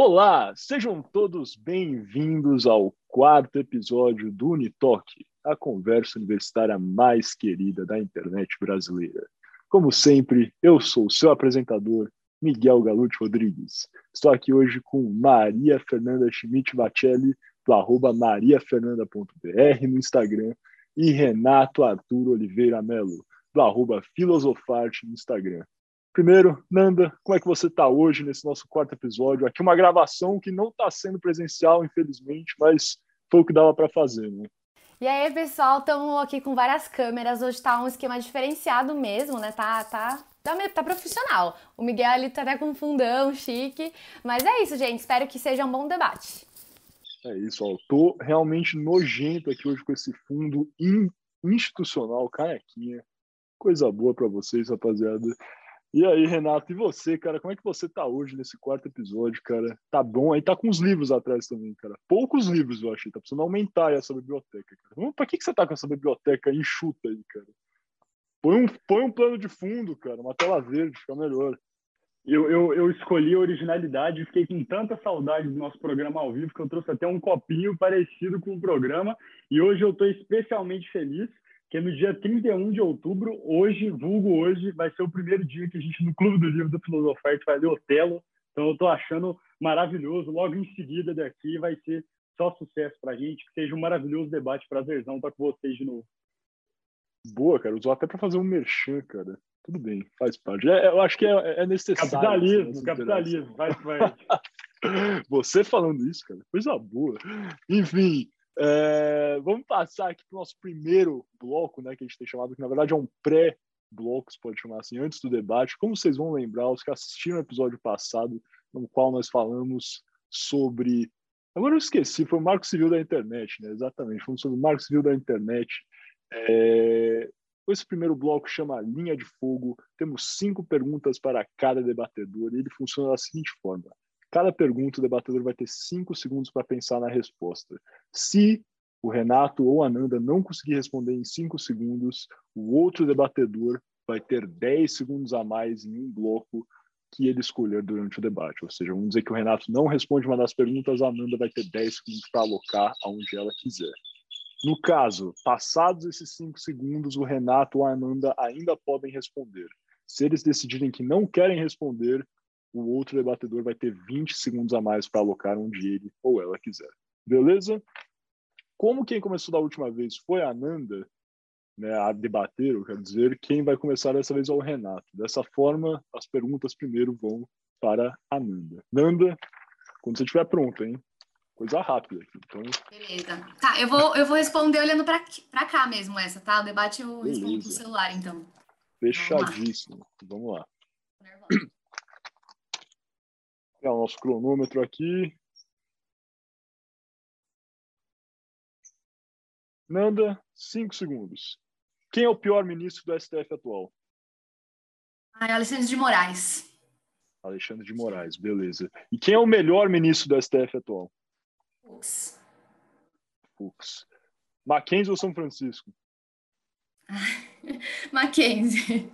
Olá, sejam todos bem-vindos ao quarto episódio do Unitalk, a conversa universitária mais querida da internet brasileira. Como sempre, eu sou o seu apresentador, Miguel Galute Rodrigues. Estou aqui hoje com Maria Fernanda Schmidt Bacelli, do arroba mariafernanda.br no Instagram, e Renato Arthur Oliveira Melo, do arroba Filosofarte no Instagram. Primeiro, Nanda, como é que você está hoje nesse nosso quarto episódio? Aqui uma gravação que não está sendo presencial, infelizmente, mas foi o que dava para fazer, né? E aí, pessoal, estamos aqui com várias câmeras. Hoje está um esquema diferenciado mesmo, né? Tá, tá, tá, tá profissional. O Miguel ali tá até com um fundão chique. Mas é isso, gente. Espero que seja um bom debate. É isso, ó. Eu tô realmente nojento aqui hoje com esse fundo in, institucional, canequinha. Coisa boa para vocês, rapaziada. E aí, Renato, e você, cara? Como é que você tá hoje nesse quarto episódio, cara? Tá bom? Aí tá com os livros atrás também, cara. Poucos livros, eu achei. Tá precisando aumentar essa biblioteca, cara. Pra que, que você tá com essa biblioteca enxuta aí, cara? Põe um, põe um plano de fundo, cara. Uma tela verde, fica melhor. Eu, eu, eu escolhi a originalidade e fiquei com tanta saudade do nosso programa ao vivo que eu trouxe até um copinho parecido com o programa. E hoje eu estou especialmente feliz que no dia 31 de outubro, hoje, vulgo hoje, vai ser o primeiro dia que a gente, no Clube do Livro do Filosofarte, vai ler Otelo. Então, eu estou achando maravilhoso. Logo em seguida daqui vai ser só sucesso para a gente. Que seja um maravilhoso debate. Prazerzão estar com vocês de novo. Boa, cara. Usou até para fazer um merchan, cara. Tudo bem, faz parte. É, eu acho que é, é necessário. Capitalismo, capitalismo. Vai, vai. Você falando isso, cara. Coisa boa. Enfim, é, vamos passar aqui para o nosso primeiro bloco, né, que a gente tem chamado, que na verdade é um pré-bloco, se pode chamar assim, antes do debate. Como vocês vão lembrar, os que assistiram o episódio passado, no qual nós falamos sobre. Agora eu esqueci, foi o Marco Civil da Internet, né? Exatamente, falamos sobre o Marco Civil da Internet. É... Esse primeiro bloco chama Linha de Fogo. Temos cinco perguntas para cada debatedor e ele funciona da seguinte forma: Cada pergunta, o debatedor vai ter cinco segundos para pensar na resposta. Se o Renato ou a Nanda não conseguir responder em cinco segundos, o outro debatedor vai ter 10 segundos a mais em um bloco que ele escolher durante o debate. Ou seja, vamos dizer que o Renato não responde uma das perguntas, a Nanda vai ter 10 segundos para alocar aonde ela quiser. No caso, passados esses cinco segundos, o Renato ou a Ananda ainda podem responder. Se eles decidirem que não querem responder, o outro debatedor vai ter 20 segundos a mais para alocar onde ele ou ela quiser. Beleza? Como quem começou da última vez foi a Nanda, né, a debater, eu quero dizer, quem vai começar dessa vez é o Renato. Dessa forma, as perguntas primeiro vão para a Nanda. Nanda, quando você estiver pronto, hein? Coisa rápida aqui. Então... Beleza. Tá, eu vou, eu vou responder olhando para cá mesmo essa, tá? O debate eu Beleza. respondo pro celular, então. Fechadíssimo. Vamos lá. Vamos lá pegar o nosso cronômetro aqui. Nanda, cinco segundos. Quem é o pior ministro do STF atual? Ah, Alexandre de Moraes. Alexandre de Moraes, beleza. E quem é o melhor ministro do STF atual? Fux. Fux. Mackenzie ou São Francisco? Mackenzie.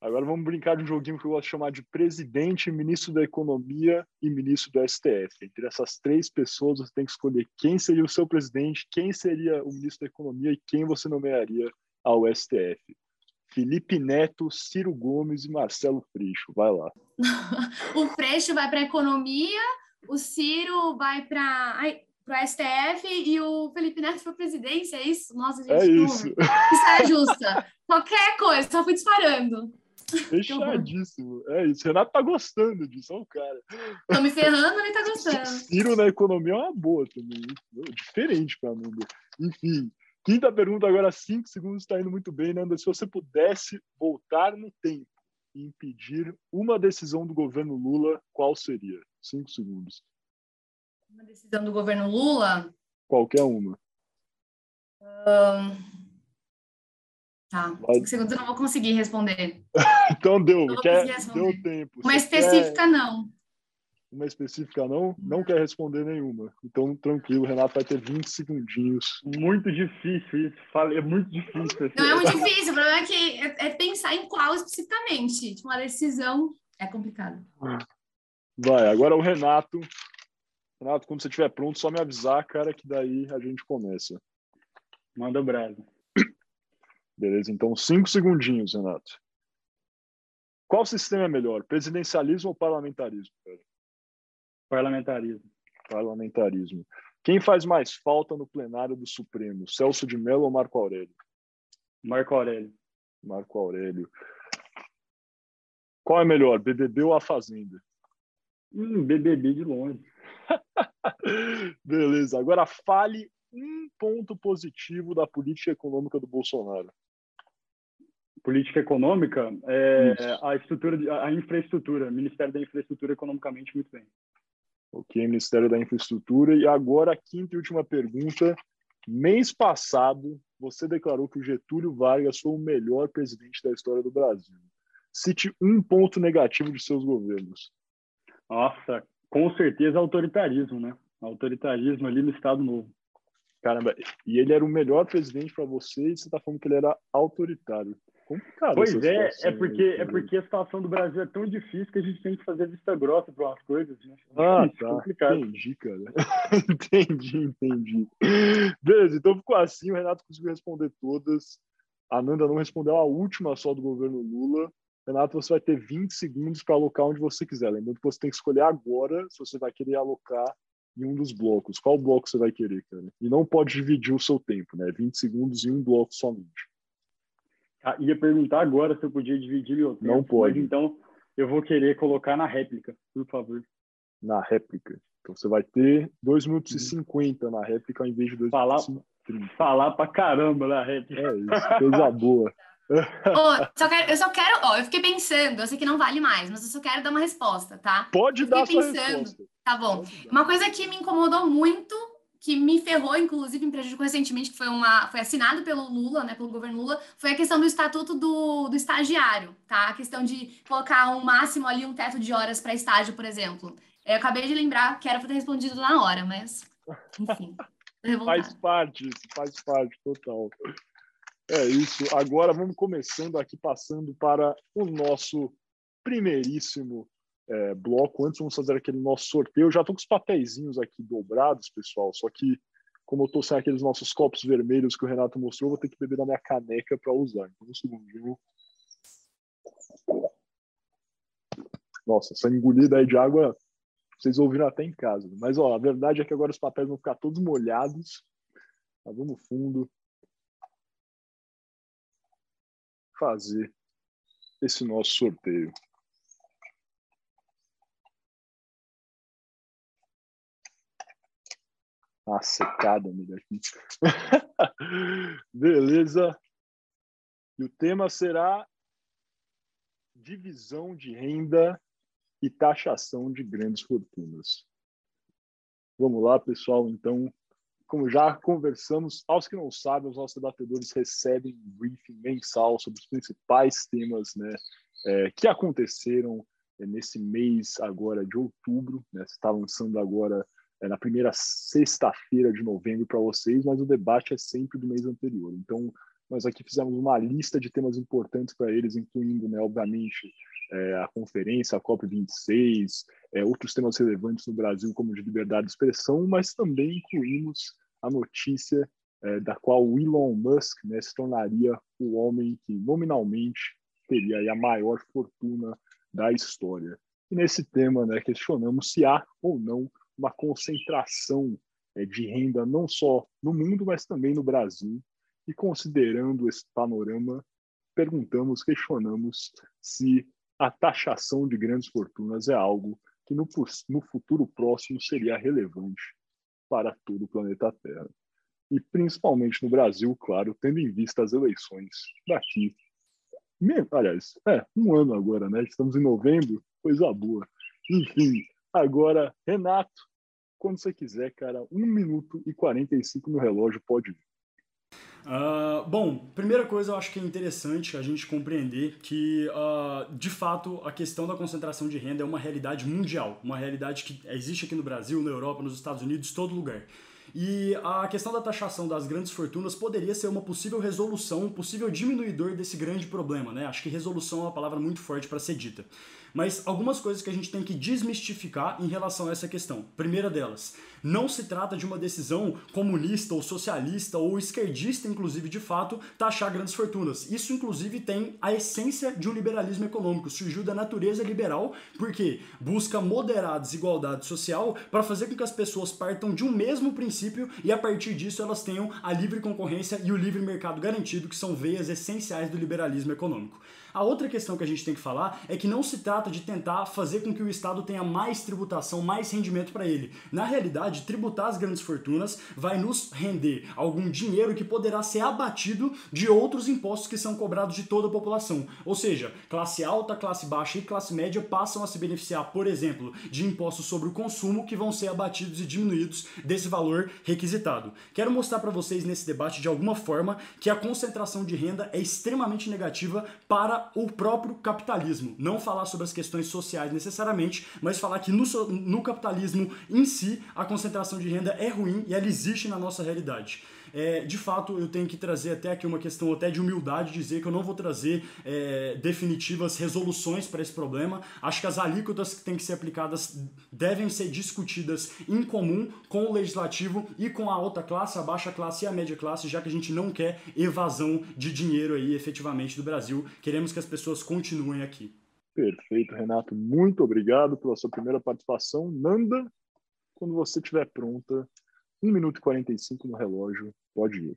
Agora vamos brincar de um joguinho que eu gosto de chamar de presidente, ministro da Economia e ministro do STF. Entre essas três pessoas, você tem que escolher quem seria o seu presidente, quem seria o ministro da Economia e quem você nomearia ao STF. Felipe Neto, Ciro Gomes e Marcelo Freixo. Vai lá. o Freixo vai para a Economia, o Ciro vai para para o STF e o Felipe Neto para a presidência, é isso? Nossa, gente, é isso. Isso é justa. Qualquer coisa, só fui disparando. Fechadíssimo. É isso. Renato tá gostando disso, olha o cara. Tô me ferrando, ele tá gostando. Ciro na economia é uma boa também. Diferente pra Nanda. Enfim. Quinta pergunta, agora cinco segundos, está indo muito bem, Nanda. Se você pudesse voltar no tempo e impedir uma decisão do governo Lula, qual seria? Cinco segundos. Uma decisão do governo Lula? Qualquer uma. Um... Tá. Vai... segundos eu não vou conseguir responder. então deu, quer, deu tempo. Uma Você específica, quer... não. Uma específica, não? Não quer responder nenhuma. Então, tranquilo, Renato vai ter 20 segundinhos. Muito difícil isso. É muito difícil. Não é muito difícil. O problema é que é, é pensar em qual especificamente. Tipo, uma decisão é complicado. Vai, agora o Renato. Renato, quando você estiver pronto, só me avisar, cara, que daí a gente começa. Manda brasa. Beleza, então cinco segundinhos, Renato. Qual sistema é melhor, presidencialismo ou parlamentarismo? Cara? Parlamentarismo. Parlamentarismo. Quem faz mais falta no plenário do Supremo, Celso de Mello ou Marco Aurélio? Marco Aurélio. Marco Aurélio. Qual é melhor, BBB ou A Fazenda? Hum, BBB de longe. Beleza. Agora fale um ponto positivo da política econômica do Bolsonaro. Política econômica, é, a estrutura, a infraestrutura, Ministério da Infraestrutura economicamente muito bem. Ok, Ministério da Infraestrutura. E agora a quinta e última pergunta. Mês passado, você declarou que o Getúlio Vargas foi o melhor presidente da história do Brasil. Cite um ponto negativo de seus governos. Nossa, com certeza autoritarismo, né? Autoritarismo ali no Estado Novo. Caramba, e ele era o melhor presidente para você e você está falando que ele era autoritário. Complicado pois é, é porque, é porque a situação do Brasil é tão difícil que a gente tem que fazer vista grossa para umas coisas. Né? Ah, é tá. Complicado. Entendi, cara. entendi, entendi. Beleza, então ficou assim. O Renato conseguiu responder todas. A Nanda não respondeu a última só do governo Lula. Renato, você vai ter 20 segundos para alocar onde você quiser. Lembrando que você tem que escolher agora se você vai querer alocar em um dos blocos. Qual bloco você vai querer, cara? E não pode dividir o seu tempo, né? 20 segundos em um bloco somente. Ah, ia perguntar agora se eu podia dividir meu tempo. Não pode. então eu vou querer colocar na réplica, por favor. Na réplica. Então você vai ter 2 minutos e 50 uhum. na réplica ao invés de 2 falar, minutos e 30. Falar pra caramba na réplica. É isso, coisa boa. oh, só quero, eu só quero, ó, eu fiquei pensando, eu sei que não vale mais, mas eu só quero dar uma resposta, tá? Pode dar sua pensando, resposta. Tá bom. Uma coisa que me incomodou muito que me ferrou, inclusive, me prejudicou recentemente, que foi, uma, foi assinado pelo Lula, né, pelo governo Lula, foi a questão do estatuto do, do estagiário, tá? A questão de colocar um máximo ali, um teto de horas para estágio, por exemplo. Eu acabei de lembrar que era para ter respondido na hora, mas, enfim. faz parte, faz parte, total. É isso. Agora vamos começando aqui, passando para o nosso primeiríssimo é, bloco. Antes, vamos fazer aquele nosso sorteio. Eu já estou com os papeizinhos aqui dobrados, pessoal, só que como eu estou sem aqueles nossos copos vermelhos que o Renato mostrou, vou ter que beber na minha caneca para usar. Então, um segundinho. Nossa, essa engolida aí de água vocês ouviram até em casa. Mas ó, a verdade é que agora os papéis vão ficar todos molhados. Tá, vamos fundo. Fazer esse nosso sorteio. Uma secada, amiga. Beleza. E o tema será divisão de renda e taxação de grandes fortunas. Vamos lá, pessoal. Então, como já conversamos, aos que não sabem, os nossos debatedores recebem um briefing mensal sobre os principais temas né, é, que aconteceram é, nesse mês agora de outubro. Né, está lançando agora é, na primeira sexta-feira de novembro para vocês, mas o debate é sempre do mês anterior. Então, nós aqui fizemos uma lista de temas importantes para eles, incluindo, né, obviamente, é, a conferência, a COP26, é, outros temas relevantes no Brasil, como de liberdade de expressão, mas também incluímos a notícia é, da qual o Elon Musk né, se tornaria o homem que nominalmente teria a maior fortuna da história. E nesse tema, né, questionamos se há ou não uma concentração é, de renda não só no mundo, mas também no Brasil. E considerando esse panorama, perguntamos, questionamos se a taxação de grandes fortunas é algo que no, no futuro próximo seria relevante para todo o planeta Terra. E principalmente no Brasil, claro, tendo em vista as eleições daqui. Aliás, é, um ano agora, né? Estamos em novembro, coisa boa. Enfim, agora, Renato, quando você quiser, cara, 1 minuto e 45 no relógio, pode vir. Uh, bom, primeira coisa eu acho que é interessante a gente compreender que, uh, de fato, a questão da concentração de renda é uma realidade mundial, uma realidade que existe aqui no Brasil, na Europa, nos Estados Unidos, todo lugar. E a questão da taxação das grandes fortunas poderia ser uma possível resolução, um possível diminuidor desse grande problema, né? Acho que resolução é uma palavra muito forte para ser dita. Mas algumas coisas que a gente tem que desmistificar em relação a essa questão. Primeira delas, não se trata de uma decisão comunista ou socialista ou esquerdista, inclusive de fato, taxar grandes fortunas. Isso, inclusive, tem a essência de um liberalismo econômico. Surgiu da natureza liberal, porque busca moderar a desigualdade social para fazer com que as pessoas partam de um mesmo princípio e a partir disso elas tenham a livre concorrência e o livre mercado garantido, que são veias essenciais do liberalismo econômico. A outra questão que a gente tem que falar é que não se trata de tentar fazer com que o Estado tenha mais tributação, mais rendimento para ele. Na realidade, tributar as grandes fortunas vai nos render algum dinheiro que poderá ser abatido de outros impostos que são cobrados de toda a população. Ou seja, classe alta, classe baixa e classe média passam a se beneficiar, por exemplo, de impostos sobre o consumo que vão ser abatidos e diminuídos desse valor requisitado. Quero mostrar para vocês nesse debate de alguma forma que a concentração de renda é extremamente negativa para o próprio capitalismo. Não falar sobre as questões sociais necessariamente, mas falar que no, no capitalismo em si a concentração de renda é ruim e ela existe na nossa realidade. É, de fato, eu tenho que trazer até aqui uma questão até de humildade, dizer que eu não vou trazer é, definitivas resoluções para esse problema. Acho que as alíquotas que têm que ser aplicadas devem ser discutidas em comum com o legislativo e com a alta classe, a baixa classe e a média classe, já que a gente não quer evasão de dinheiro aí efetivamente do Brasil. Queremos que as pessoas continuem aqui. Perfeito, Renato. Muito obrigado pela sua primeira participação. Nanda, quando você estiver pronta, 1 minuto e 45 no relógio, pode ir.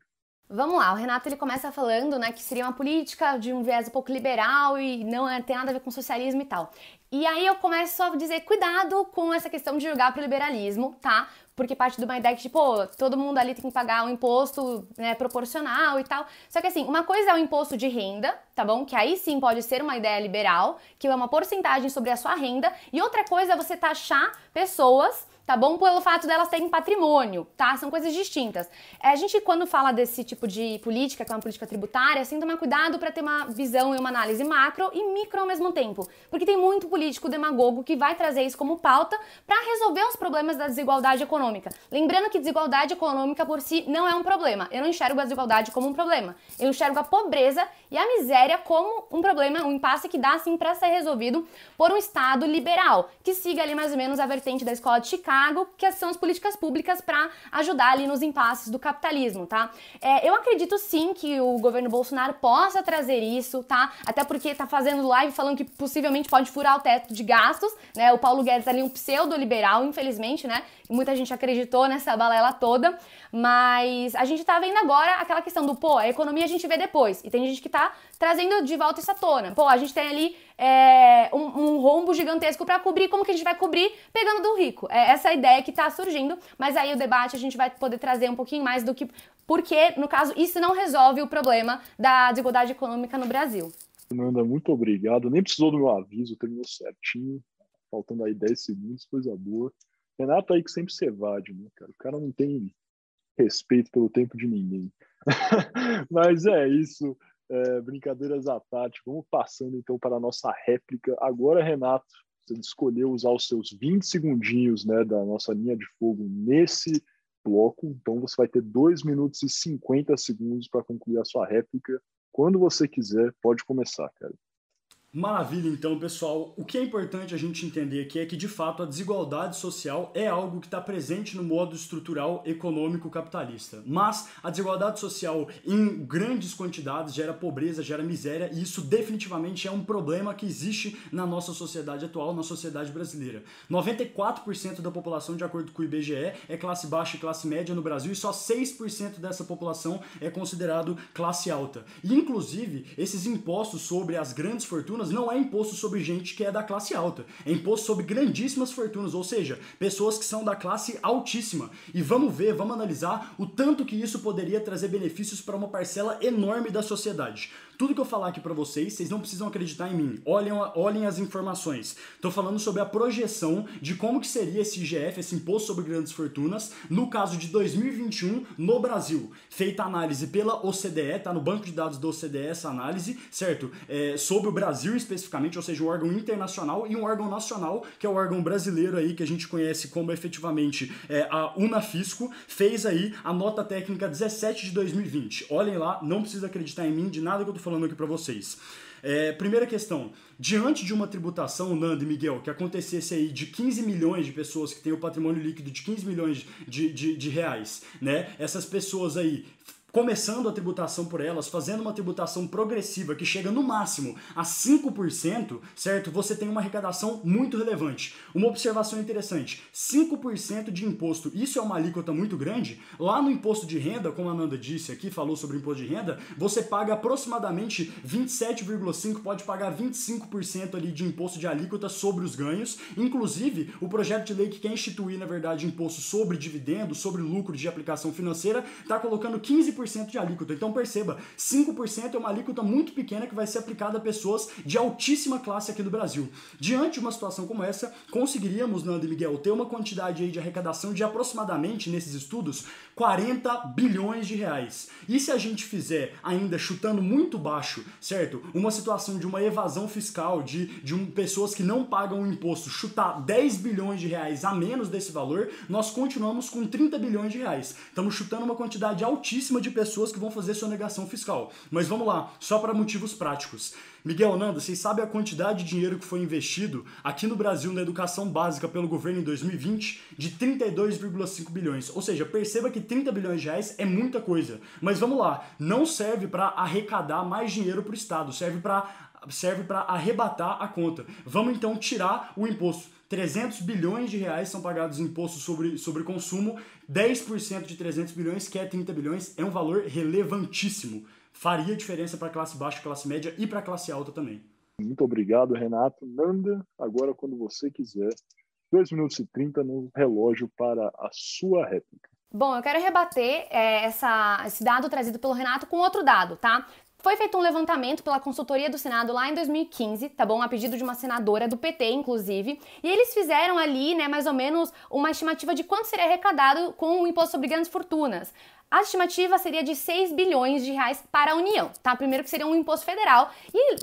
Vamos lá, o Renato ele começa falando né, que seria uma política de um viés um pouco liberal e não é, tem nada a ver com socialismo e tal. E aí eu começo a dizer, cuidado com essa questão de jogar pro liberalismo, tá? Porque parte de uma ideia que, tipo, todo mundo ali tem que pagar um imposto né, proporcional e tal. Só que assim, uma coisa é o imposto de renda, tá bom? Que aí sim pode ser uma ideia liberal, que é uma porcentagem sobre a sua renda. E outra coisa é você taxar pessoas tá bom? Pelo fato delas terem patrimônio, tá? São coisas distintas. É, a gente, quando fala desse tipo de política, que é uma política tributária, assim, tomar cuidado para ter uma visão e uma análise macro e micro ao mesmo tempo. Porque tem muito político demagogo que vai trazer isso como pauta para resolver os problemas da desigualdade econômica. Lembrando que desigualdade econômica por si não é um problema. Eu não enxergo a desigualdade como um problema. Eu enxergo a pobreza e a miséria como um problema, um impasse que dá, assim, para ser resolvido por um Estado liberal, que siga ali mais ou menos a vertente da escola de Chicago que são as políticas públicas para ajudar ali nos impasses do capitalismo, tá? É, eu acredito sim que o governo Bolsonaro possa trazer isso, tá? Até porque tá fazendo live falando que possivelmente pode furar o teto de gastos, né? O Paulo Guedes ali um pseudo-liberal, infelizmente, né? Muita gente acreditou nessa balela toda, mas a gente tá vendo agora aquela questão do, pô, a economia a gente vê depois. E tem gente que tá trazendo de volta à tona. Pô, a gente tem ali é, um, um, rombo gigantesco para cobrir, como que a gente vai cobrir pegando do rico? É essa a ideia que tá surgindo, mas aí o debate a gente vai poder trazer um pouquinho mais do que. Porque, no caso, isso não resolve o problema da desigualdade econômica no Brasil. Fernanda, muito obrigado. Nem precisou do meu aviso, terminou certinho. Faltando aí 10 segundos, coisa boa. Renato aí que sempre se evade, né, cara? O cara não tem respeito pelo tempo de ninguém. Mas é isso. É, brincadeiras à parte. Vamos passando então para a nossa réplica. Agora, Renato, você escolheu usar os seus 20 segundinhos né, da nossa linha de fogo nesse bloco. Então você vai ter 2 minutos e 50 segundos para concluir a sua réplica. Quando você quiser, pode começar, cara. Maravilha, então, pessoal. O que é importante a gente entender aqui é que, de fato, a desigualdade social é algo que está presente no modo estrutural econômico capitalista. Mas a desigualdade social em grandes quantidades gera pobreza, gera miséria, e isso definitivamente é um problema que existe na nossa sociedade atual, na sociedade brasileira. 94% da população, de acordo com o IBGE, é classe baixa e classe média no Brasil, e só 6% dessa população é considerado classe alta. E, inclusive, esses impostos sobre as grandes fortunas fortunas não é imposto sobre gente que é da classe alta, é imposto sobre grandíssimas fortunas, ou seja, pessoas que são da classe altíssima. E vamos ver, vamos analisar o tanto que isso poderia trazer benefícios para uma parcela enorme da sociedade. Tudo que eu falar aqui para vocês, vocês não precisam acreditar em mim. Olhem, olhem as informações. Estou falando sobre a projeção de como que seria esse IGF, esse imposto sobre grandes fortunas, no caso de 2021 no Brasil. Feita análise pela OCDE, tá no banco de dados da OCDE essa análise, certo? É, sobre o Brasil especificamente, ou seja, um órgão internacional e um órgão nacional, que é o órgão brasileiro aí que a gente conhece como efetivamente é, a Unafisco, fez aí a nota técnica 17 de 2020. Olhem lá, não precisa acreditar em mim de nada que eu tô falando falando aqui para vocês. É, primeira questão, diante de uma tributação, Nando e Miguel, que acontecesse aí de 15 milhões de pessoas que têm o patrimônio líquido de 15 milhões de, de, de reais, né? Essas pessoas aí começando a tributação por elas, fazendo uma tributação progressiva que chega no máximo a 5%, certo? Você tem uma arrecadação muito relevante. Uma observação interessante: 5% de imposto, isso é uma alíquota muito grande. Lá no imposto de renda, como a Nanda disse aqui, falou sobre o imposto de renda, você paga aproximadamente 27,5, pode pagar 25% ali de imposto de alíquota sobre os ganhos. Inclusive, o projeto de lei que quer instituir, na verdade, imposto sobre dividendos, sobre lucro de aplicação financeira, está colocando 15% 5% de alíquota. Então perceba, 5% é uma alíquota muito pequena que vai ser aplicada a pessoas de altíssima classe aqui do Brasil. Diante de uma situação como essa, conseguiríamos, Nando e Miguel, ter uma quantidade de arrecadação de aproximadamente, nesses estudos, 40 bilhões de reais. E se a gente fizer, ainda chutando muito baixo, certo? Uma situação de uma evasão fiscal, de, de um, pessoas que não pagam o imposto, chutar 10 bilhões de reais a menos desse valor, nós continuamos com 30 bilhões de reais. Estamos chutando uma quantidade altíssima de pessoas que vão fazer sonegação fiscal. Mas vamos lá, só para motivos práticos. Miguel Nanda, vocês sabem a quantidade de dinheiro que foi investido aqui no Brasil na educação básica pelo governo em 2020? De 32,5 bilhões. Ou seja, perceba que 30 bilhões de reais é muita coisa. Mas vamos lá, não serve para arrecadar mais dinheiro para o Estado, serve para serve para arrebatar a conta. Vamos então tirar o imposto. 300 bilhões de reais são pagados em impostos sobre, sobre consumo, 10% de 300 bilhões, que é 30 bilhões, é um valor relevantíssimo. Faria diferença para a classe baixa, classe média e para a classe alta também. Muito obrigado, Renato. Nanda, agora quando você quiser, 2 minutos e 30 no relógio para a sua réplica. Bom, eu quero rebater é, essa, esse dado trazido pelo Renato com outro dado, tá? Foi feito um levantamento pela consultoria do Senado lá em 2015, tá bom? A pedido de uma senadora do PT, inclusive. E eles fizeram ali, né, mais ou menos, uma estimativa de quanto seria arrecadado com o imposto sobre grandes fortunas. A estimativa seria de 6 bilhões de reais para a União, tá? Primeiro que seria um imposto federal. E,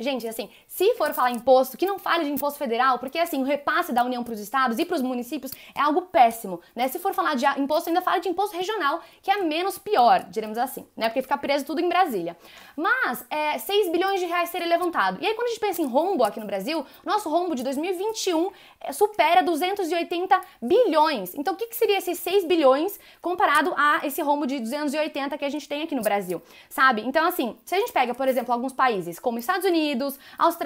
gente, assim, se for falar imposto, que não fale de imposto federal, porque, assim, o repasse da União para os estados e para os municípios é algo péssimo, né? Se for falar de imposto, ainda fala de imposto regional, que é menos pior, diremos assim, né? Porque fica preso tudo em Brasília. Mas, é, 6 bilhões de reais seria levantado. E aí, quando a gente pensa em rombo aqui no Brasil, nosso rombo de 2021 é, supera 280 bilhões. Então, o que, que seria esses 6 bilhões comparado a esse rombo de 280 que a gente tem aqui no Brasil, sabe? Então, assim, se a gente pega, por exemplo, alguns países como Estados Unidos, Austrália,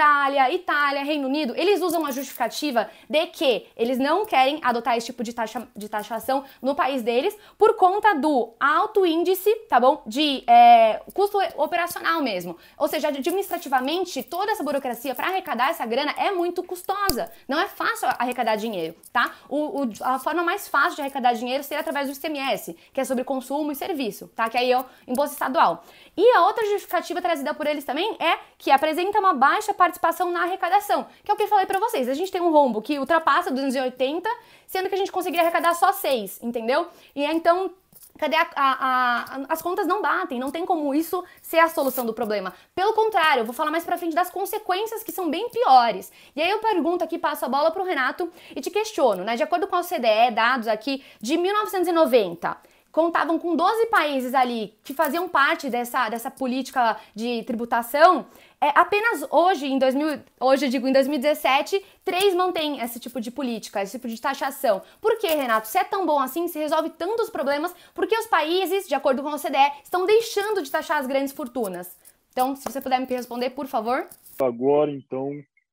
Itália, Reino Unido, eles usam a justificativa de que eles não querem adotar esse tipo de, taxa, de taxação no país deles por conta do alto índice, tá bom? De é, custo operacional mesmo. Ou seja, administrativamente, toda essa burocracia para arrecadar essa grana é muito custosa. Não é fácil arrecadar dinheiro, tá? O, o, a forma mais fácil de arrecadar dinheiro seria através do ICMS, que é sobre consumo e serviço, tá? Que aí é o imposto estadual. E a outra justificativa trazida por eles também é que apresenta uma baixa participação na arrecadação, que é o que eu falei para vocês. A gente tem um rombo que ultrapassa 280, sendo que a gente conseguiria arrecadar só 6, entendeu? E então Cadê a, a, a, as contas não batem, não tem como isso ser a solução do problema. Pelo contrário, eu vou falar mais pra frente das consequências que são bem piores. E aí eu pergunto aqui, passo a bola pro Renato e te questiono, né? De acordo com a OCDE, dados aqui de 1990, contavam com 12 países ali que faziam parte dessa, dessa política de tributação, é, apenas hoje, em 2000, hoje digo em 2017, três mantêm esse tipo de política, esse tipo de taxação. Por que, Renato? Se é tão bom assim, se resolve tantos problemas, por que os países, de acordo com a OCDE, estão deixando de taxar as grandes fortunas? Então, se você puder me responder, por favor. Agora, então,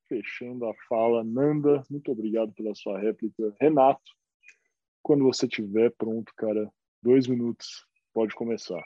fechando a fala, Nanda, muito obrigado pela sua réplica. Renato, quando você estiver pronto, cara, Dois minutos, pode começar.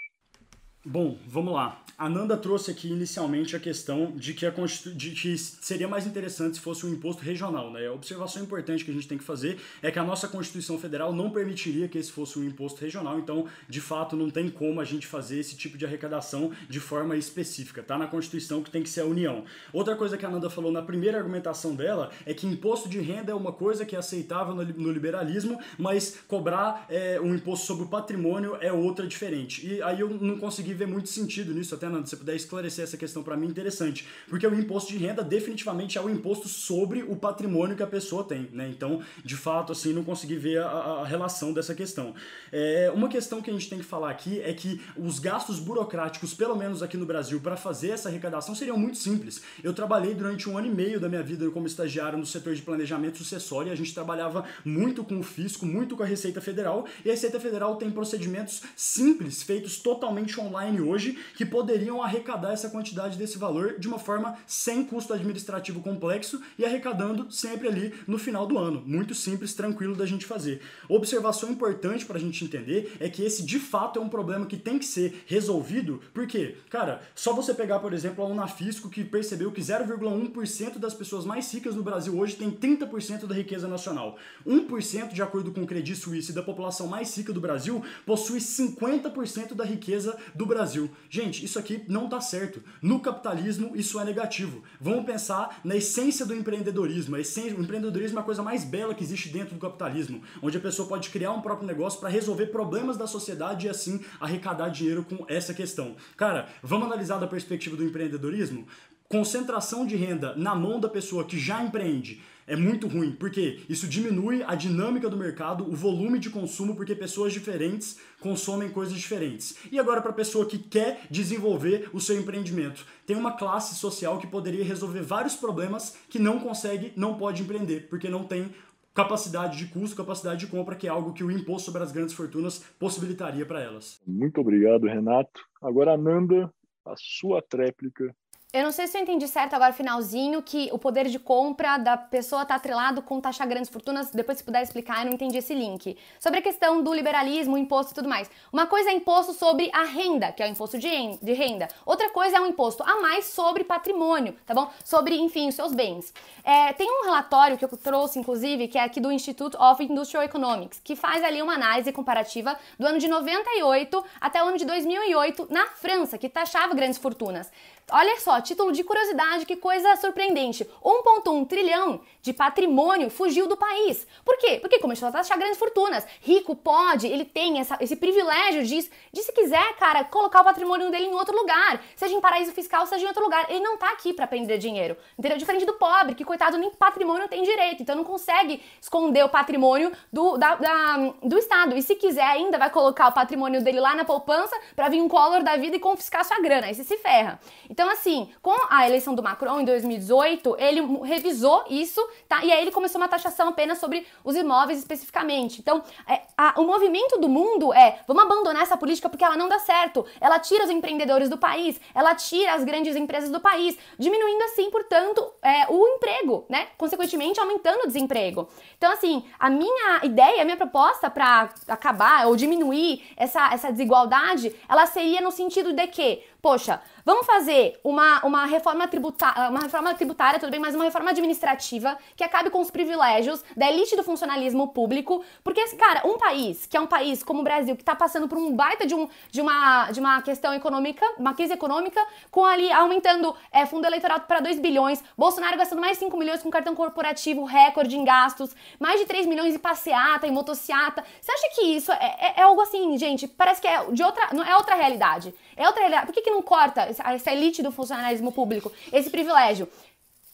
Bom, vamos lá. A Nanda trouxe aqui inicialmente a questão de que, a Constitu... de que seria mais interessante se fosse um imposto regional. Né? A observação importante que a gente tem que fazer é que a nossa Constituição Federal não permitiria que esse fosse um imposto regional, então, de fato, não tem como a gente fazer esse tipo de arrecadação de forma específica. Tá na Constituição que tem que ser a União. Outra coisa que a Nanda falou na primeira argumentação dela é que imposto de renda é uma coisa que é aceitável no liberalismo, mas cobrar é, um imposto sobre o patrimônio é outra diferente. E aí eu não consegui ver muito sentido nisso, até Nando, se você puder esclarecer essa questão para mim, interessante. Porque o imposto de renda definitivamente é o imposto sobre o patrimônio que a pessoa tem, né? Então, de fato, assim, não consegui ver a, a relação dessa questão. É, uma questão que a gente tem que falar aqui é que os gastos burocráticos, pelo menos aqui no Brasil, para fazer essa arrecadação seriam muito simples. Eu trabalhei durante um ano e meio da minha vida como estagiário no setor de planejamento sucessório e a gente trabalhava muito com o fisco, muito com a Receita Federal, e a Receita Federal tem procedimentos simples, feitos totalmente online hoje, que poderiam arrecadar essa quantidade desse valor de uma forma sem custo administrativo complexo e arrecadando sempre ali no final do ano. Muito simples, tranquilo da gente fazer. Observação importante para a gente entender é que esse de fato é um problema que tem que ser resolvido, porque, cara, só você pegar, por exemplo, a Unafisco que percebeu que 0,1% das pessoas mais ricas no Brasil hoje tem 30% da riqueza nacional. 1%, de acordo com o Credit Suisse, da população mais rica do Brasil possui 50% da riqueza do Brasil. Gente, isso aqui não tá certo. No capitalismo, isso é negativo. Vamos pensar na essência do empreendedorismo. A essência, o empreendedorismo é a coisa mais bela que existe dentro do capitalismo, onde a pessoa pode criar um próprio negócio para resolver problemas da sociedade e assim arrecadar dinheiro com essa questão. Cara, vamos analisar da perspectiva do empreendedorismo? Concentração de renda na mão da pessoa que já empreende é muito ruim, porque isso diminui a dinâmica do mercado, o volume de consumo, porque pessoas diferentes consomem coisas diferentes. E agora, para a pessoa que quer desenvolver o seu empreendimento, tem uma classe social que poderia resolver vários problemas que não consegue, não pode empreender, porque não tem capacidade de custo, capacidade de compra, que é algo que o imposto sobre as grandes fortunas possibilitaria para elas. Muito obrigado, Renato. Agora, Nanda, a sua tréplica eu não sei se eu entendi certo agora, finalzinho, que o poder de compra da pessoa está atrelado com taxar grandes fortunas. Depois, se puder explicar, eu não entendi esse link. Sobre a questão do liberalismo, imposto e tudo mais. Uma coisa é imposto sobre a renda, que é o imposto de renda. Outra coisa é um imposto a mais sobre patrimônio, tá bom? Sobre, enfim, os seus bens. É, tem um relatório que eu trouxe, inclusive, que é aqui do Institute of Industrial Economics, que faz ali uma análise comparativa do ano de 98 até o ano de 2008 na França, que taxava grandes fortunas. Olha só, título de curiosidade, que coisa surpreendente. 1,1 trilhão de patrimônio fugiu do país. Por quê? Porque começou a taxar grandes fortunas. Rico pode, ele tem essa, esse privilégio de, de, se quiser, cara, colocar o patrimônio dele em outro lugar. Seja em paraíso fiscal, seja em outro lugar. Ele não tá aqui para prender dinheiro. Entendeu? Diferente do pobre, que coitado nem patrimônio tem direito. Então não consegue esconder o patrimônio do, da, da, do Estado. E se quiser ainda, vai colocar o patrimônio dele lá na poupança para vir um color da vida e confiscar sua grana. Aí você se ferra. Então, assim, com a eleição do Macron em 2018, ele revisou isso, tá? E aí ele começou uma taxação apenas sobre os imóveis especificamente. Então, é, a, o movimento do mundo é: vamos abandonar essa política porque ela não dá certo. Ela tira os empreendedores do país, ela tira as grandes empresas do país, diminuindo assim, portanto, é, o emprego, né? Consequentemente, aumentando o desemprego. Então, assim, a minha ideia, a minha proposta para acabar ou diminuir essa, essa desigualdade, ela seria no sentido de que poxa, vamos fazer uma, uma, reforma tributária, uma reforma tributária, tudo bem, mas uma reforma administrativa que acabe com os privilégios da elite do funcionalismo público, porque, cara, um país, que é um país como o Brasil, que está passando por um baita de, um, de, uma, de uma questão econômica, uma crise econômica, com ali aumentando é, fundo eleitoral para 2 bilhões, Bolsonaro gastando mais 5 milhões com cartão corporativo, recorde em gastos, mais de 3 milhões em passeata, em motociata. Você acha que isso é, é, é algo assim, gente, parece que é de outra, não é outra realidade. É outra realidade. Por que, que não corta essa elite do funcionalismo público, esse privilégio?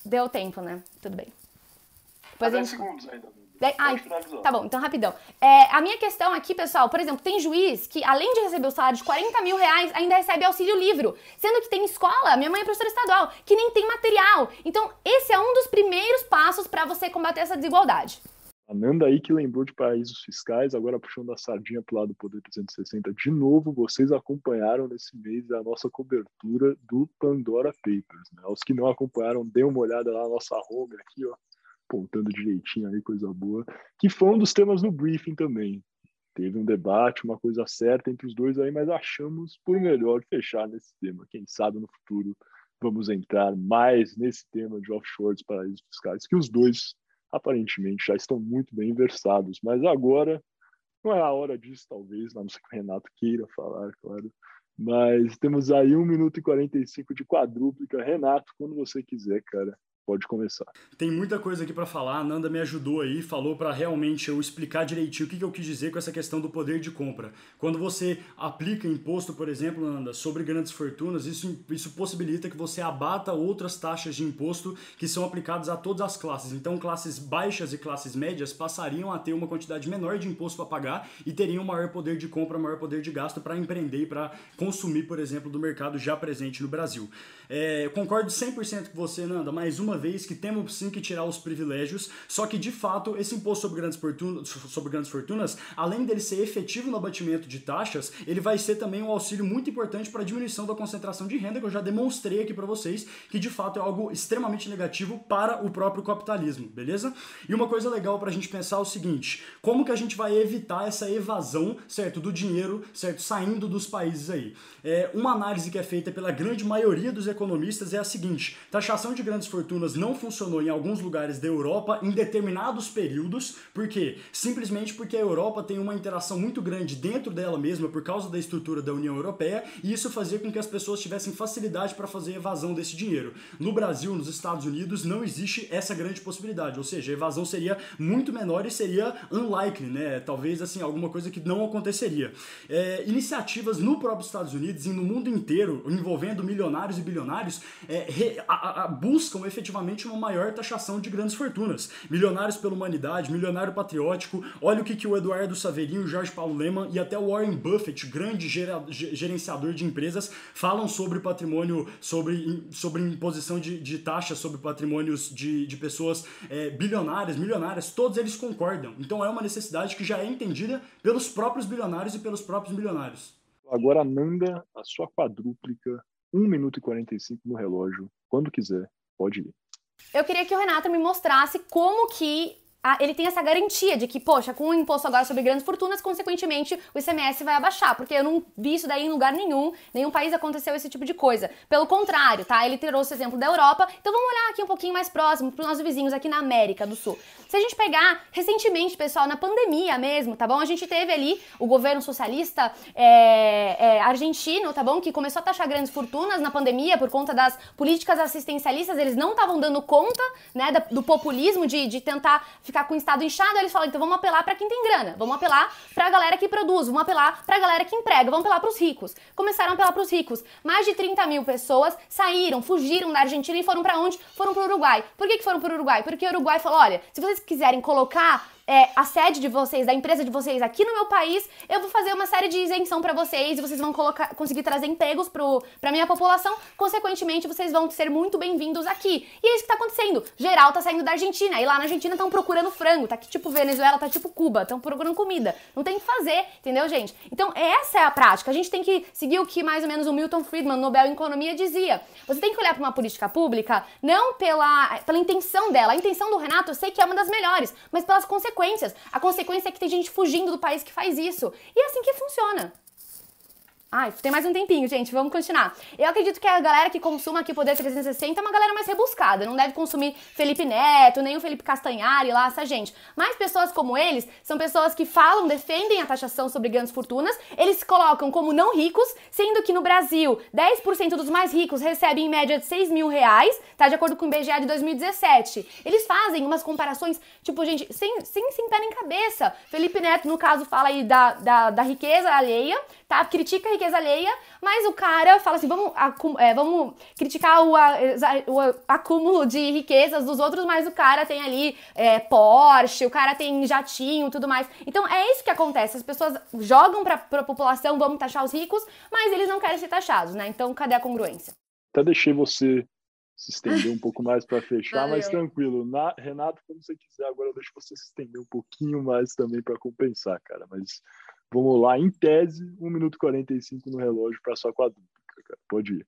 Deu tempo, né? Tudo bem. Depois 10 gente... segundos ainda. Ai, tá bom, então rapidão. É, a minha questão aqui, pessoal, por exemplo, tem juiz que, além de receber o salário de 40 mil reais, ainda recebe auxílio livro. Sendo que tem escola, minha mãe é professora estadual, que nem tem material. Então, esse é um dos primeiros passos para você combater essa desigualdade. A Nanda aí que lembrou de paraísos fiscais, agora puxando a sardinha para o lado do Poder 360 de novo, vocês acompanharam nesse mês a nossa cobertura do Pandora Papers. Né? Os que não acompanharam, dê uma olhada lá na nossa home aqui, ó, apontando direitinho aí, coisa boa, que foi um dos temas do briefing também. Teve um debate, uma coisa certa entre os dois aí, mas achamos por melhor fechar nesse tema. Quem sabe no futuro vamos entrar mais nesse tema de offshores, paraísos fiscais, que os dois aparentemente já estão muito bem versados, mas agora não é a hora disso, talvez, não sei que o Renato queira falar, claro. Mas temos aí 1 minuto e 45 de quadrúplica. Renato, quando você quiser, cara, Pode começar. Tem muita coisa aqui para falar. A Nanda me ajudou aí, falou para realmente eu explicar direitinho o que, que eu quis dizer com essa questão do poder de compra. Quando você aplica imposto, por exemplo, Nanda, sobre grandes fortunas, isso, isso possibilita que você abata outras taxas de imposto que são aplicadas a todas as classes. Então, classes baixas e classes médias passariam a ter uma quantidade menor de imposto para pagar e teriam maior poder de compra, maior poder de gasto para empreender e para consumir, por exemplo, do mercado já presente no Brasil. É, concordo 100% com você, Nanda, mais uma vez que temos sim que tirar os privilégios, só que de fato esse imposto sobre grandes, fortunas, sobre grandes fortunas, além dele ser efetivo no abatimento de taxas, ele vai ser também um auxílio muito importante para a diminuição da concentração de renda, que eu já demonstrei aqui para vocês, que de fato é algo extremamente negativo para o próprio capitalismo, beleza? E uma coisa legal para a gente pensar é o seguinte, como que a gente vai evitar essa evasão, certo, do dinheiro, certo, saindo dos países aí? É, uma análise que é feita pela grande maioria dos economistas é a seguinte: taxação de grandes fortunas não funcionou em alguns lugares da Europa em determinados períodos, por quê? Simplesmente porque a Europa tem uma interação muito grande dentro dela mesma por causa da estrutura da União Europeia, e isso fazia com que as pessoas tivessem facilidade para fazer evasão desse dinheiro. No Brasil, nos Estados Unidos, não existe essa grande possibilidade, ou seja, a evasão seria muito menor e seria unlikely, né? Talvez assim, alguma coisa que não aconteceria. É, iniciativas no próprio Estados Unidos e no mundo inteiro envolvendo milionários e bilionários é, re, a, a, buscam efetivamente uma maior taxação de grandes fortunas. Milionários pela humanidade, milionário patriótico. Olha o que, que o Eduardo Saverinho, o Jorge Paulo Leman e até o Warren Buffett, grande gerenciador de empresas, falam sobre patrimônio, sobre, sobre imposição de, de taxas sobre patrimônios de, de pessoas é, bilionárias, milionárias. Todos eles concordam. Então é uma necessidade que já é entendida pelos próprios bilionários e pelos próprios milionários. Agora, Nanda, a sua quadrúplica 1 minuto e 45 no relógio. Quando quiser, pode ir. Eu queria que o Renato me mostrasse como que ele tem essa garantia de que, poxa, com o imposto agora sobre grandes fortunas, consequentemente o ICMS vai abaixar, porque eu não vi isso daí em lugar nenhum, nenhum país aconteceu esse tipo de coisa. Pelo contrário, tá? Ele trouxe o exemplo da Europa, então vamos olhar aqui um pouquinho mais próximo para os nossos vizinhos aqui na América do Sul. Se a gente pegar recentemente, pessoal, na pandemia mesmo, tá bom? A gente teve ali o governo socialista é, é, argentino, tá bom? Que começou a taxar grandes fortunas na pandemia por conta das políticas assistencialistas, eles não estavam dando conta, né, do populismo de, de tentar ficar com o Estado inchado, eles falam, então vamos apelar para quem tem grana, vamos apelar para a galera que produz, vamos apelar para a galera que emprega, vamos apelar para os ricos. Começaram a apelar para os ricos. Mais de 30 mil pessoas saíram, fugiram da Argentina e foram para onde? Foram para o Uruguai. Por que, que foram para o Uruguai? Porque o Uruguai falou, olha, se vocês quiserem colocar é, a sede de vocês, da empresa de vocês aqui no meu país, eu vou fazer uma série de isenção para vocês e vocês vão colocar, conseguir trazer empregos para minha população. Consequentemente, vocês vão ser muito bem-vindos aqui. E é isso que tá acontecendo. Geral tá saindo da Argentina e lá na Argentina estão procurando frango, tá tipo Venezuela, tá tipo Cuba, estão procurando comida. Não tem que fazer, entendeu, gente? Então, essa é a prática. A gente tem que seguir o que mais ou menos o Milton Friedman, Nobel em Economia, dizia. Você tem que olhar para uma política pública não pela, pela intenção dela. A intenção do Renato eu sei que é uma das melhores, mas pelas consequências consequências. A consequência é que tem gente fugindo do país que faz isso. E é assim que funciona. Ai, tem mais um tempinho, gente. Vamos continuar. Eu acredito que a galera que consuma aqui o Poder 360 é uma galera mais rebuscada. Não deve consumir Felipe Neto, nem o Felipe Castanhari lá, essa gente. Mas pessoas como eles são pessoas que falam, defendem a taxação sobre grandes fortunas. Eles se colocam como não ricos, sendo que no Brasil 10% dos mais ricos recebem em média de 6 mil reais, tá? De acordo com o IBGE de 2017. Eles fazem umas comparações, tipo, gente, sem, sem, sem pé nem cabeça. Felipe Neto, no caso, fala aí da, da, da riqueza alheia, tá? Critica a riqueza alheia, mas o cara fala assim: vamos, é, vamos criticar o, o, acúmulo de riquezas dos outros, mas o cara tem ali é, Porsche, o cara tem jatinho tudo mais. Então é isso que acontece: as pessoas jogam pra, pra população, vamos taxar os ricos, mas eles não querem ser taxados, né? Então cadê a congruência? Até deixei você se estender um pouco mais para fechar, Valeu. mas tranquilo. Na, Renato, como você quiser, agora eu deixo você se estender um pouquinho mais também para compensar, cara. Mas Vamos lá, em tese, 1 minuto e 45 no relógio para sua quadrúpla, cara. Pode ir.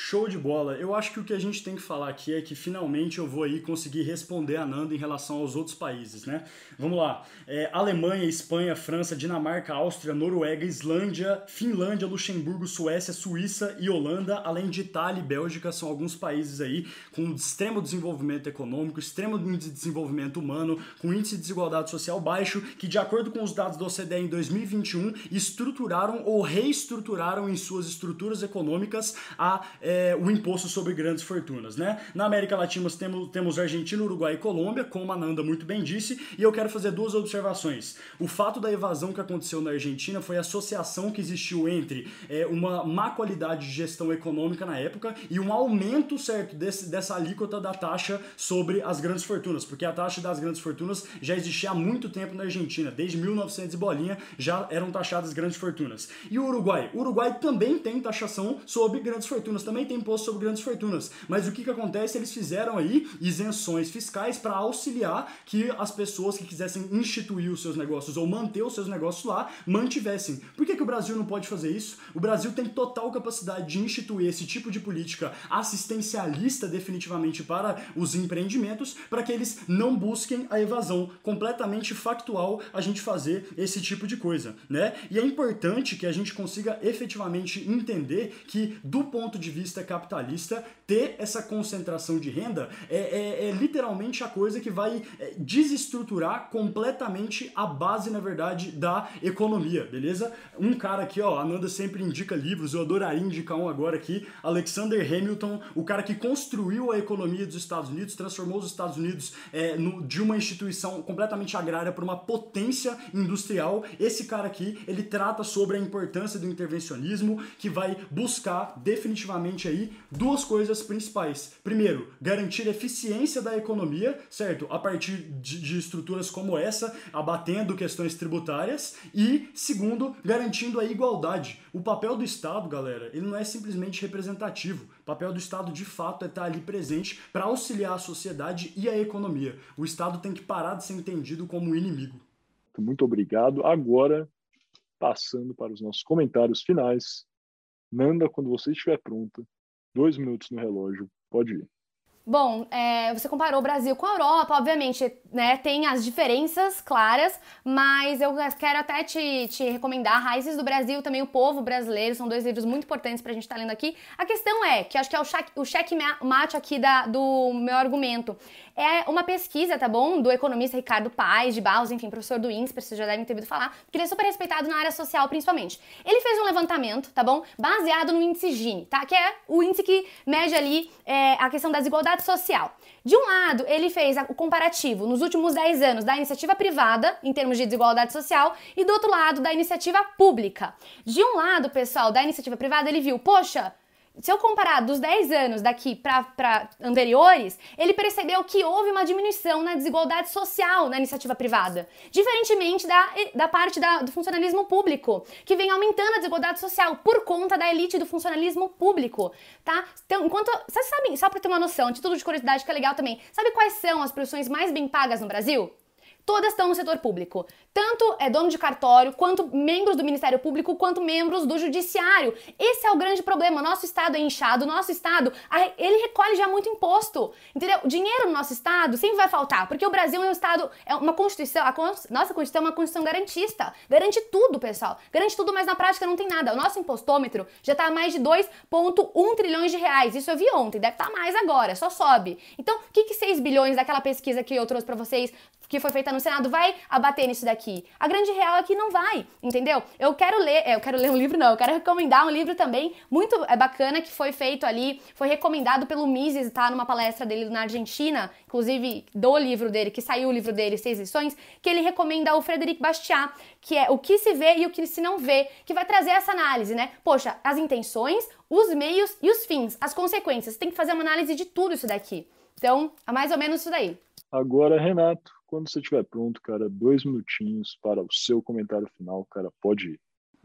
Show de bola. Eu acho que o que a gente tem que falar aqui é que finalmente eu vou aí conseguir responder a Nanda em relação aos outros países, né? Vamos lá. É, Alemanha, Espanha, França, Dinamarca, Áustria, Noruega, Islândia, Finlândia, Luxemburgo, Suécia, Suíça e Holanda, além de Itália e Bélgica, são alguns países aí com extremo desenvolvimento econômico, extremo índice de desenvolvimento humano, com índice de desigualdade social baixo, que de acordo com os dados do OCDE em 2021, estruturaram ou reestruturaram em suas estruturas econômicas a é, o imposto sobre grandes fortunas, né? Na América Latina temos, temos Argentina, Uruguai e Colômbia, como a Nanda muito bem disse, e eu quero fazer duas observações. O fato da evasão que aconteceu na Argentina foi a associação que existiu entre é, uma má qualidade de gestão econômica na época e um aumento, certo, desse, dessa alíquota da taxa sobre as grandes fortunas, porque a taxa das grandes fortunas já existia há muito tempo na Argentina, desde 1900 e bolinha já eram taxadas grandes fortunas. E o Uruguai? O Uruguai também tem taxação sobre grandes fortunas, também tem imposto sobre grandes fortunas. Mas o que, que acontece? Eles fizeram aí isenções fiscais para auxiliar que as pessoas que quisessem instituir os seus negócios ou manter os seus negócios lá mantivessem. Por que, que o Brasil não pode fazer isso? O Brasil tem total capacidade de instituir esse tipo de política assistencialista definitivamente para os empreendimentos para que eles não busquem a evasão. Completamente factual a gente fazer esse tipo de coisa, né? E é importante que a gente consiga efetivamente entender que, do ponto de vista capitalista, ter essa concentração de renda é, é, é literalmente a coisa que vai é, desestruturar completamente a base, na verdade, da economia, beleza? Um cara aqui, ó, a Nanda sempre indica livros, eu adoraria indicar um agora aqui, Alexander Hamilton, o cara que construiu a economia dos Estados Unidos, transformou os Estados Unidos é, no, de uma instituição completamente agrária para uma potência industrial. Esse cara aqui, ele trata sobre a importância do intervencionismo, que vai buscar definitivamente aí duas coisas principais. Primeiro, garantir eficiência da economia, certo? A partir de, de estruturas como essa, abatendo questões tributárias. E, segundo, garantindo a igualdade. O papel do Estado, galera, ele não é simplesmente representativo. O papel do Estado, de fato, é estar ali presente para auxiliar a sociedade e a economia. O Estado tem que parar de ser entendido como inimigo. Muito obrigado. Agora, passando para os nossos comentários finais. Nanda, quando você estiver pronta, dois minutos no relógio, pode ir. Bom, é, você comparou o Brasil com a Europa, obviamente, né? Tem as diferenças claras, mas eu quero até te, te recomendar Raízes do Brasil, também O Povo Brasileiro, são dois livros muito importantes pra gente estar tá lendo aqui. A questão é, que acho que é o cheque, mate aqui da, do meu argumento, é uma pesquisa, tá bom? Do economista Ricardo Paes, de Barros, enfim, professor do INSPER, vocês já devem ter ouvido falar, porque ele é super respeitado na área social, principalmente. Ele fez um levantamento, tá bom? Baseado no índice Gini, tá? Que é o índice que mede ali é, a questão da desigualdade social. De um lado, ele fez o comparativo nos últimos 10 anos da iniciativa privada, em termos de desigualdade social, e do outro lado, da iniciativa pública. De um lado, pessoal, da iniciativa privada, ele viu, poxa, se eu comparar dos 10 anos daqui para anteriores, ele percebeu que houve uma diminuição na desigualdade social na iniciativa privada, diferentemente da, da parte da, do funcionalismo público, que vem aumentando a desigualdade social por conta da elite do funcionalismo público, tá? Então, enquanto vocês sabem, só para ter uma noção, título de curiosidade que é legal também, sabe quais são as profissões mais bem pagas no Brasil? Todas estão no setor público. Tanto é dono de cartório, quanto membros do Ministério Público, quanto membros do Judiciário. Esse é o grande problema. Nosso Estado é inchado, nosso Estado, ele recolhe já muito imposto. Entendeu? Dinheiro no nosso Estado sempre vai faltar, porque o Brasil é um Estado, é uma Constituição, a nossa Constituição é uma Constituição garantista. Garante tudo, pessoal. Garante tudo, mas na prática não tem nada. O nosso impostômetro já está a mais de 2,1 trilhões de reais. Isso eu vi ontem, deve estar tá mais agora, só sobe. Então, o que, que 6 bilhões daquela pesquisa que eu trouxe para vocês que foi feita no Senado vai abater nisso daqui. A grande real é que não vai, entendeu? Eu quero ler, é, eu quero ler um livro, não, eu quero recomendar um livro também muito é, bacana que foi feito ali, foi recomendado pelo Mises, tá? Numa palestra dele na Argentina, inclusive do livro dele, que saiu o livro dele, Seis Lições, que ele recomenda o Frederic Bastiat, que é o que se vê e o que se não vê, que vai trazer essa análise, né? Poxa, as intenções, os meios e os fins, as consequências. Tem que fazer uma análise de tudo isso daqui. Então, é mais ou menos isso daí. Agora, Renato, quando você estiver pronto, cara, dois minutinhos para o seu comentário final, cara, pode ir.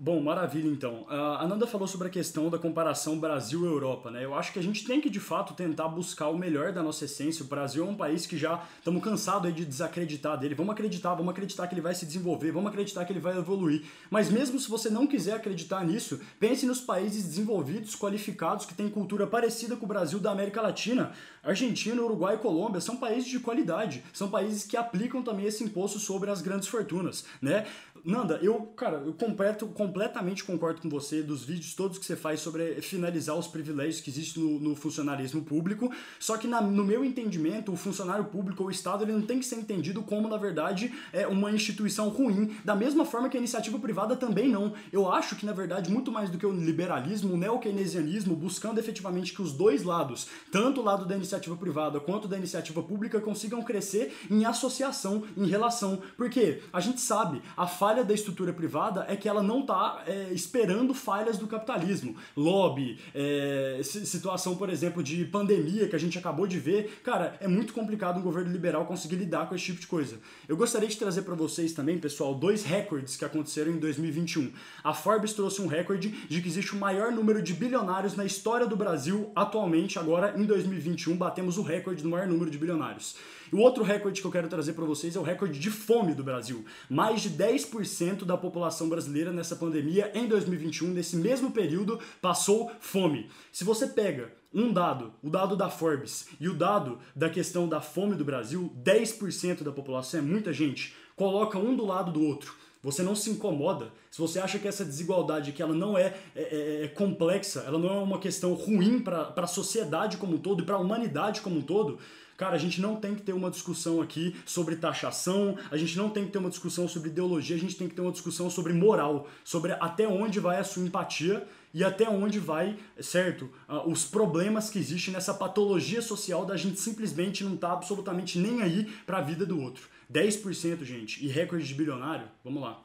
Bom, maravilha então. A Ananda falou sobre a questão da comparação Brasil-Europa, né? Eu acho que a gente tem que de fato tentar buscar o melhor da nossa essência. O Brasil é um país que já estamos cansados de desacreditar dele. Vamos acreditar, vamos acreditar que ele vai se desenvolver, vamos acreditar que ele vai evoluir. Mas mesmo se você não quiser acreditar nisso, pense nos países desenvolvidos, qualificados, que têm cultura parecida com o Brasil da América Latina. Argentina, Uruguai e Colômbia são países de qualidade, são países que aplicam também esse imposto sobre as grandes fortunas, né? Nanda, eu, cara, eu completo, completamente concordo com você dos vídeos todos que você faz sobre finalizar os privilégios que existem no, no funcionarismo público. Só que, na, no meu entendimento, o funcionário público ou o Estado ele não tem que ser entendido como, na verdade, é uma instituição ruim, da mesma forma que a iniciativa privada também não. Eu acho que, na verdade, muito mais do que o liberalismo, o neo-keynesianismo, buscando efetivamente que os dois lados, tanto o lado da iniciativa privada quanto da iniciativa pública, consigam crescer em associação, em relação. Porque a gente sabe, a falha da estrutura privada é que ela não está é, esperando falhas do capitalismo. Lobby, é, situação, por exemplo, de pandemia que a gente acabou de ver. Cara, é muito complicado um governo liberal conseguir lidar com esse tipo de coisa. Eu gostaria de trazer para vocês também, pessoal, dois recordes que aconteceram em 2021. A Forbes trouxe um recorde de que existe o maior número de bilionários na história do Brasil atualmente, agora em 2021, batemos o recorde do maior número de bilionários. O outro recorde que eu quero trazer para vocês é o recorde de fome do Brasil. Mais de 10% da população brasileira nessa pandemia em 2021, nesse mesmo período, passou fome. Se você pega um dado, o dado da Forbes, e o dado da questão da fome do Brasil, 10% da população é muita gente, coloca um do lado do outro. Você não se incomoda. Se você acha que essa desigualdade que ela não é, é, é, é complexa, ela não é uma questão ruim para a sociedade como um todo e para a humanidade como um todo, Cara, a gente não tem que ter uma discussão aqui sobre taxação, a gente não tem que ter uma discussão sobre ideologia, a gente tem que ter uma discussão sobre moral, sobre até onde vai a sua empatia e até onde vai, certo, uh, os problemas que existem nessa patologia social da gente simplesmente não estar tá absolutamente nem aí para a vida do outro. 10%, gente, e recorde de bilionário, vamos lá.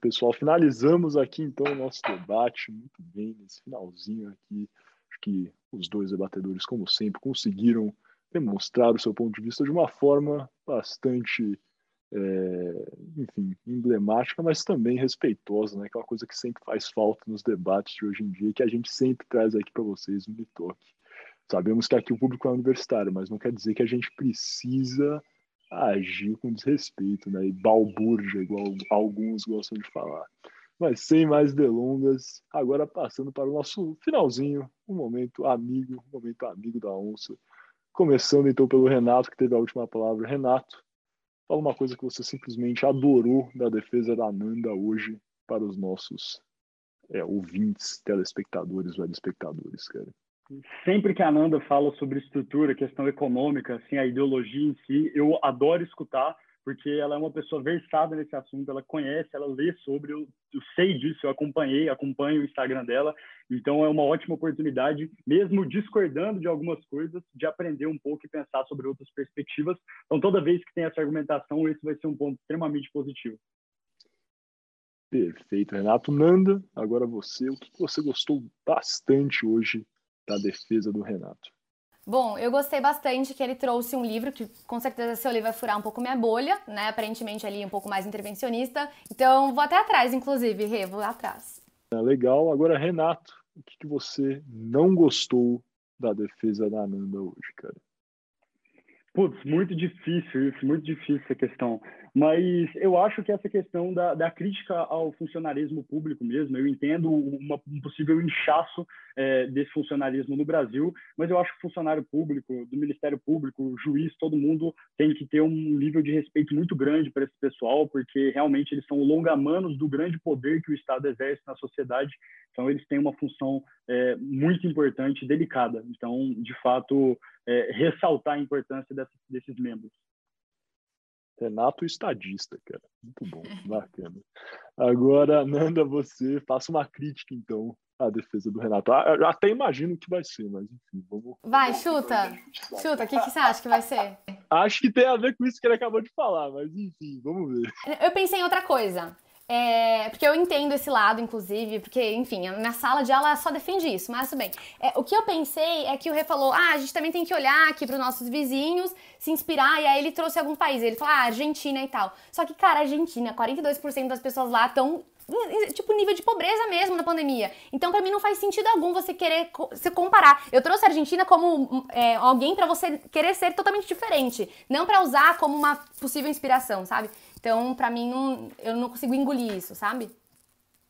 Pessoal, finalizamos aqui então o nosso debate, muito bem, nesse finalzinho aqui. Acho que os dois debatedores, como sempre, conseguiram demonstrar o seu ponto de vista de uma forma bastante, é, enfim, emblemática, mas também respeitosa, né? Aquela coisa que sempre faz falta nos debates de hoje em dia, que a gente sempre traz aqui para vocês no Bitoque. Sabemos que aqui o público é universitário, mas não quer dizer que a gente precisa agir com desrespeito, né? E balbúrdia, igual alguns gostam de falar. Mas sem mais delongas, agora passando para o nosso finalzinho, um momento amigo, um momento amigo da onça. Começando então pelo Renato, que teve a última palavra. Renato, fala uma coisa que você simplesmente adorou da defesa da Nanda hoje para os nossos é, ouvintes, telespectadores, telespectadores, cara. Sempre que a Nanda fala sobre estrutura, questão econômica, assim, a ideologia em si, eu adoro escutar, porque ela é uma pessoa versada nesse assunto, ela conhece, ela lê sobre, eu, eu, sei disso, eu acompanhei, acompanho o Instagram dela, então é uma ótima oportunidade, mesmo discordando de algumas coisas, de aprender um pouco e pensar sobre outras perspectivas. Então, toda vez que tem essa argumentação, esse vai ser um ponto extremamente positivo. Perfeito, Renato. Nanda, agora você, o que você gostou bastante hoje da defesa do Renato? Bom, eu gostei bastante que ele trouxe um livro que com certeza seu livro vai furar um pouco minha bolha, né? Aparentemente ali um pouco mais intervencionista. Então vou até atrás, inclusive, Rê, vou atrás. É legal. Agora, Renato, o que, que você não gostou da defesa da Ananda hoje, cara? Putz, muito difícil isso, muito difícil essa questão. Mas eu acho que essa questão da, da crítica ao funcionarismo público mesmo, eu entendo uma, um possível inchaço é, desse funcionarismo no Brasil, mas eu acho que funcionário público, do Ministério Público, juiz, todo mundo tem que ter um nível de respeito muito grande para esse pessoal, porque realmente eles são longamanos do grande poder que o Estado exerce na sociedade, então eles têm uma função é, muito importante delicada. Então, de fato, é, ressaltar a importância dessas, desses membros. Renato estadista, cara. Muito bom, bacana. Agora, Nanda, você faça uma crítica, então, à defesa do Renato. Ah, eu até imagino que vai ser, mas enfim, vamos. Vai, chuta. Chuta, o que, que você acha que vai ser? Acho que tem a ver com isso que ele acabou de falar, mas enfim, vamos ver. Eu pensei em outra coisa. É, porque eu entendo esse lado, inclusive, porque, enfim, na sala de aula só defende isso, mas tudo bem. É, o que eu pensei é que o Rê falou: ah, a gente também tem que olhar aqui para os nossos vizinhos, se inspirar, e aí ele trouxe alguns países. Ele falou: ah, Argentina e tal. Só que, cara, Argentina, 42% das pessoas lá estão tipo nível de pobreza mesmo na pandemia. Então para mim não faz sentido algum você querer se comparar. Eu trouxe a Argentina como é, alguém para você querer ser totalmente diferente, não para usar como uma possível inspiração, sabe? Então para mim não, eu não consigo engolir isso, sabe?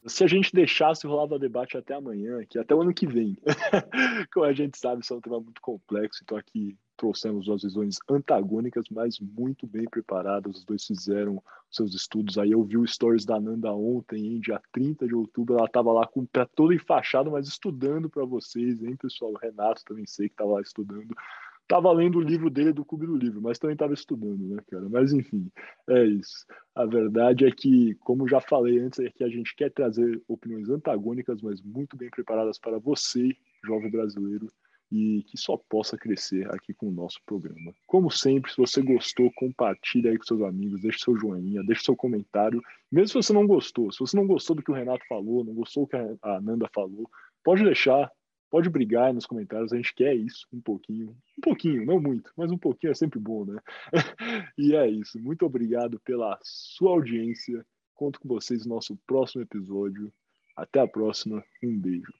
Se a gente deixasse rolar o debate até amanhã, que até o ano que vem, como a gente sabe, isso é um tema muito complexo, então aqui trouxemos duas visões antagônicas, mas muito bem preparadas. Os dois fizeram seus estudos. Aí eu vi o stories da Nanda ontem, dia 30 de outubro. Ela estava lá com o pé todo enfaixado, mas estudando para vocês, hein, pessoal? O Renato também sei que estava lá estudando. Tava lendo o livro dele do Clube do Livro, mas também estava estudando, né, cara? Mas enfim, é isso. A verdade é que, como já falei antes, é que a gente quer trazer opiniões antagônicas, mas muito bem preparadas para você, jovem brasileiro, e que só possa crescer aqui com o nosso programa. Como sempre, se você gostou, compartilhe aí com seus amigos, deixe seu joinha, deixe seu comentário. Mesmo se você não gostou, se você não gostou do que o Renato falou, não gostou do que a Nanda falou, pode deixar, pode brigar aí nos comentários, a gente quer isso um pouquinho. Um pouquinho, não muito, mas um pouquinho é sempre bom, né? e é isso. Muito obrigado pela sua audiência. Conto com vocês no nosso próximo episódio. Até a próxima. Um beijo.